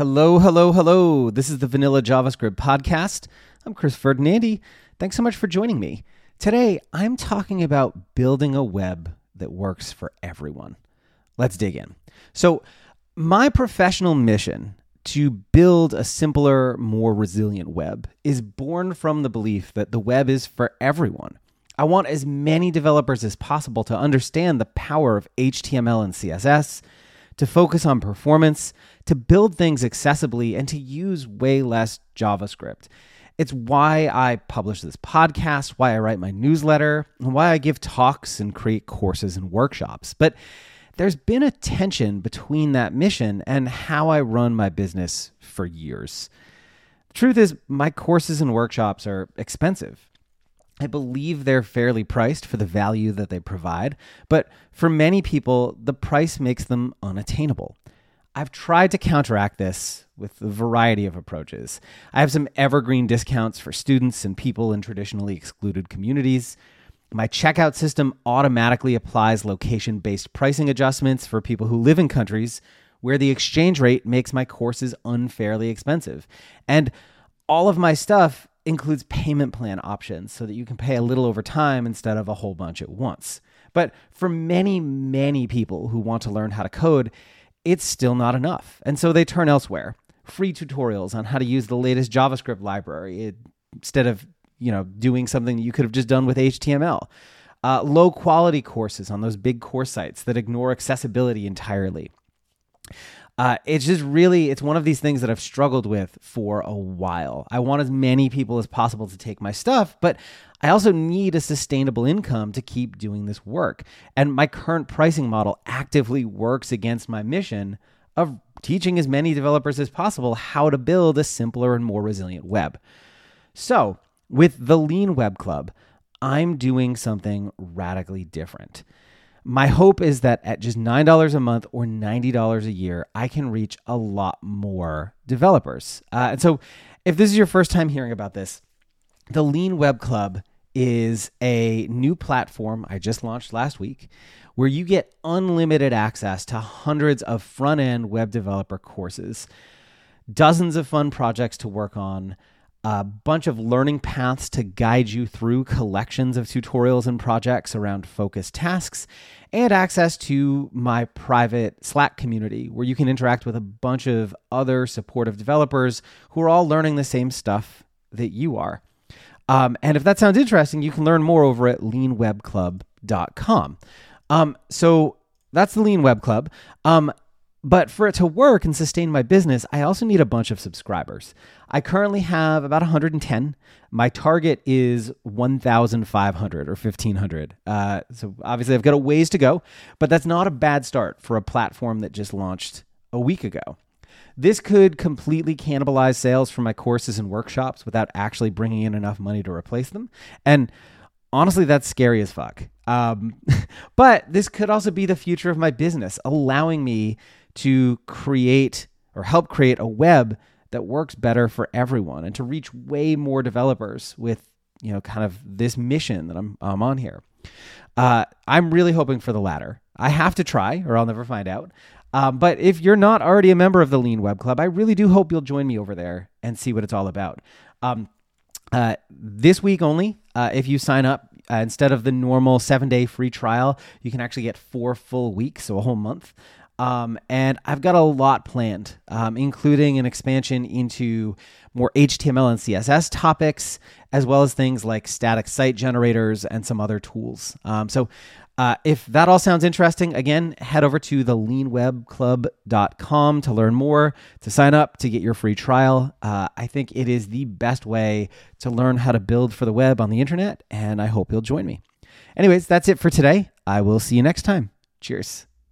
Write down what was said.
Hello, hello, hello. This is the Vanilla JavaScript podcast. I'm Chris Ferdinandi. Thanks so much for joining me. Today, I'm talking about building a web that works for everyone. Let's dig in. So, my professional mission to build a simpler, more resilient web is born from the belief that the web is for everyone. I want as many developers as possible to understand the power of HTML and CSS to focus on performance, to build things accessibly, and to use way less JavaScript. It's why I publish this podcast, why I write my newsletter, and why I give talks and create courses and workshops. But there's been a tension between that mission and how I run my business for years. The truth is, my courses and workshops are expensive. I believe they're fairly priced for the value that they provide, but for many people, the price makes them unattainable. I've tried to counteract this with a variety of approaches. I have some evergreen discounts for students and people in traditionally excluded communities. My checkout system automatically applies location based pricing adjustments for people who live in countries where the exchange rate makes my courses unfairly expensive. And all of my stuff includes payment plan options so that you can pay a little over time instead of a whole bunch at once. But for many, many people who want to learn how to code, it's still not enough. And so they turn elsewhere. Free tutorials on how to use the latest JavaScript library instead of, you know, doing something you could have just done with HTML. Uh, low quality courses on those big course sites that ignore accessibility entirely. Uh, it's just really it's one of these things that I've struggled with for a while. I want as many people as possible to take my stuff, but I also need a sustainable income to keep doing this work. And my current pricing model actively works against my mission of teaching as many developers as possible how to build a simpler and more resilient web. So, with the Lean Web Club, I'm doing something radically different. My hope is that at just $9 a month or $90 a year, I can reach a lot more developers. Uh, and so, if this is your first time hearing about this, the Lean Web Club is a new platform I just launched last week where you get unlimited access to hundreds of front end web developer courses, dozens of fun projects to work on a bunch of learning paths to guide you through collections of tutorials and projects around focused tasks, and access to my private Slack community where you can interact with a bunch of other supportive developers who are all learning the same stuff that you are. Um, and if that sounds interesting, you can learn more over at leanwebclub.com. Um, so that's the Lean Web Club. Um, but for it to work and sustain my business, I also need a bunch of subscribers. I currently have about 110. My target is 1,500 or 1,500. Uh, so obviously, I've got a ways to go, but that's not a bad start for a platform that just launched a week ago. This could completely cannibalize sales from my courses and workshops without actually bringing in enough money to replace them. And honestly, that's scary as fuck. Um, but this could also be the future of my business, allowing me to create or help create a web that works better for everyone and to reach way more developers with you know kind of this mission that I'm I'm on here. Uh, I'm really hoping for the latter. I have to try, or I'll never find out. Um, but if you're not already a member of the Lean Web Club, I really do hope you'll join me over there and see what it's all about. Um, uh, this week only, uh, if you sign up, uh, instead of the normal seven day free trial, you can actually get four full weeks, so a whole month. Um, and I've got a lot planned, um, including an expansion into more HTML and CSS topics, as well as things like static site generators and some other tools. Um, so, uh, if that all sounds interesting, again, head over to the leanwebclub.com to learn more, to sign up, to get your free trial. Uh, I think it is the best way to learn how to build for the web on the internet, and I hope you'll join me. Anyways, that's it for today. I will see you next time. Cheers.